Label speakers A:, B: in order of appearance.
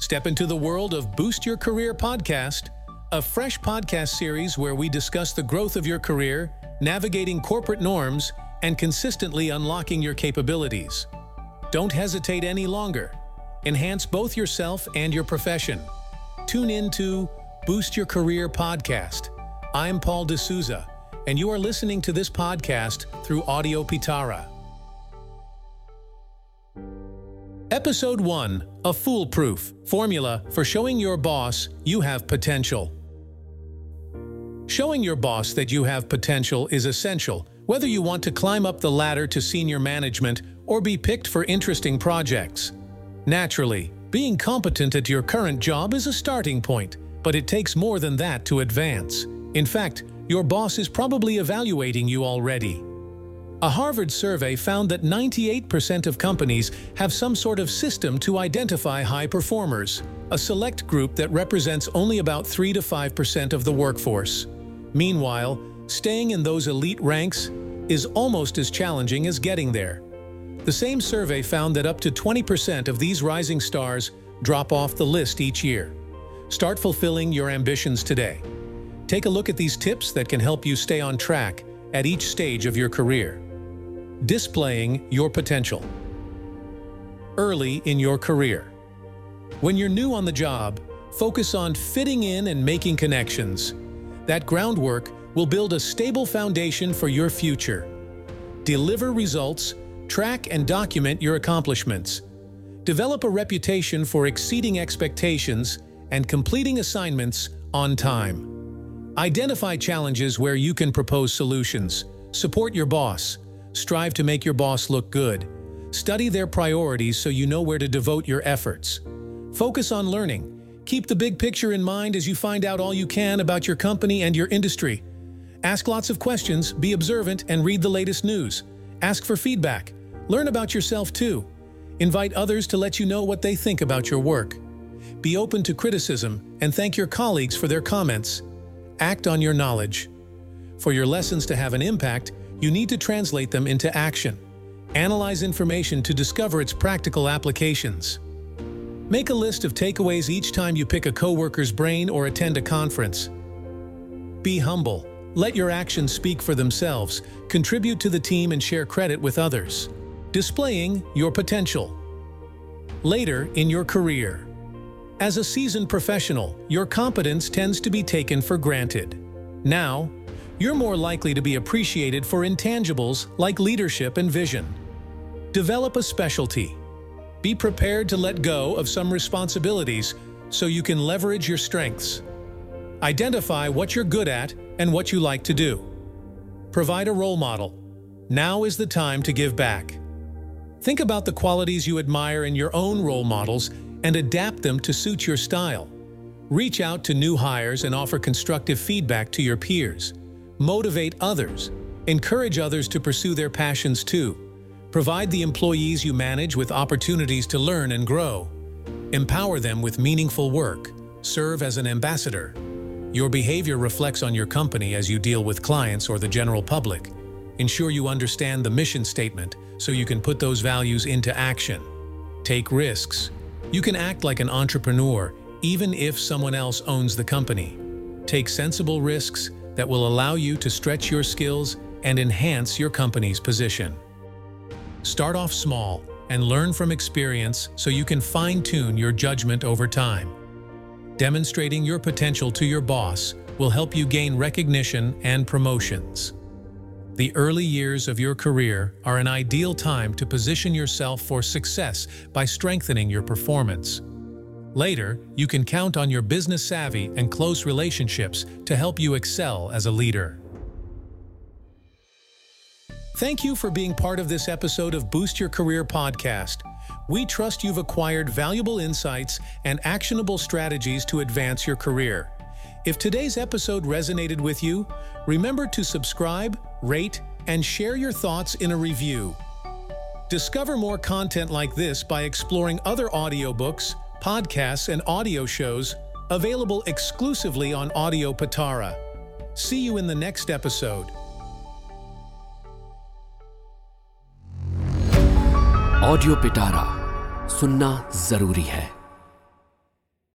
A: Step into the world of Boost Your Career podcast, a fresh podcast series where we discuss the growth of your career, navigating corporate norms, and consistently unlocking your capabilities. Don't hesitate any longer. Enhance both yourself and your profession. Tune in to Boost Your Career podcast. I'm Paul D'Souza, and you are listening to this podcast through Audio Pitara. Episode 1 A Foolproof Formula for Showing Your Boss You Have Potential. Showing your boss that you have potential is essential, whether you want to climb up the ladder to senior management or be picked for interesting projects. Naturally, being competent at your current job is a starting point, but it takes more than that to advance. In fact, your boss is probably evaluating you already. A Harvard survey found that 98% of companies have some sort of system to identify high performers, a select group that represents only about 3 to 5% of the workforce. Meanwhile, staying in those elite ranks is almost as challenging as getting there. The same survey found that up to 20% of these rising stars drop off the list each year. Start fulfilling your ambitions today. Take a look at these tips that can help you stay on track at each stage of your career. Displaying your potential. Early in your career. When you're new on the job, focus on fitting in and making connections. That groundwork will build a stable foundation for your future. Deliver results, track and document your accomplishments. Develop a reputation for exceeding expectations and completing assignments on time. Identify challenges where you can propose solutions. Support your boss. Strive to make your boss look good. Study their priorities so you know where to devote your efforts. Focus on learning. Keep the big picture in mind as you find out all you can about your company and your industry. Ask lots of questions, be observant, and read the latest news. Ask for feedback. Learn about yourself too. Invite others to let you know what they think about your work. Be open to criticism and thank your colleagues for their comments. Act on your knowledge. For your lessons to have an impact, you need to translate them into action. Analyze information to discover its practical applications. Make a list of takeaways each time you pick a coworker's brain or attend a conference. Be humble. Let your actions speak for themselves. Contribute to the team and share credit with others. Displaying your potential. Later in your career. As a seasoned professional, your competence tends to be taken for granted. Now, you're more likely to be appreciated for intangibles like leadership and vision. Develop a specialty. Be prepared to let go of some responsibilities so you can leverage your strengths. Identify what you're good at and what you like to do. Provide a role model. Now is the time to give back. Think about the qualities you admire in your own role models and adapt them to suit your style. Reach out to new hires and offer constructive feedback to your peers. Motivate others. Encourage others to pursue their passions too. Provide the employees you manage with opportunities to learn and grow. Empower them with meaningful work. Serve as an ambassador. Your behavior reflects on your company as you deal with clients or the general public. Ensure you understand the mission statement so you can put those values into action. Take risks. You can act like an entrepreneur even if someone else owns the company. Take sensible risks that will allow you to stretch your skills and enhance your company's position. Start off small and learn from experience so you can fine-tune your judgment over time. Demonstrating your potential to your boss will help you gain recognition and promotions. The early years of your career are an ideal time to position yourself for success by strengthening your performance. Later, you can count on your business savvy and close relationships to help you excel as a leader. Thank you for being part of this episode of Boost Your Career podcast. We trust you've acquired valuable insights and actionable strategies to advance your career. If today's episode resonated with you, remember to subscribe, rate, and share your thoughts in a review. Discover more content like this by exploring other audiobooks, podcasts, and audio shows available exclusively on Audio Pitara. See you in the next episode.
B: Audio सुनना जरूरी है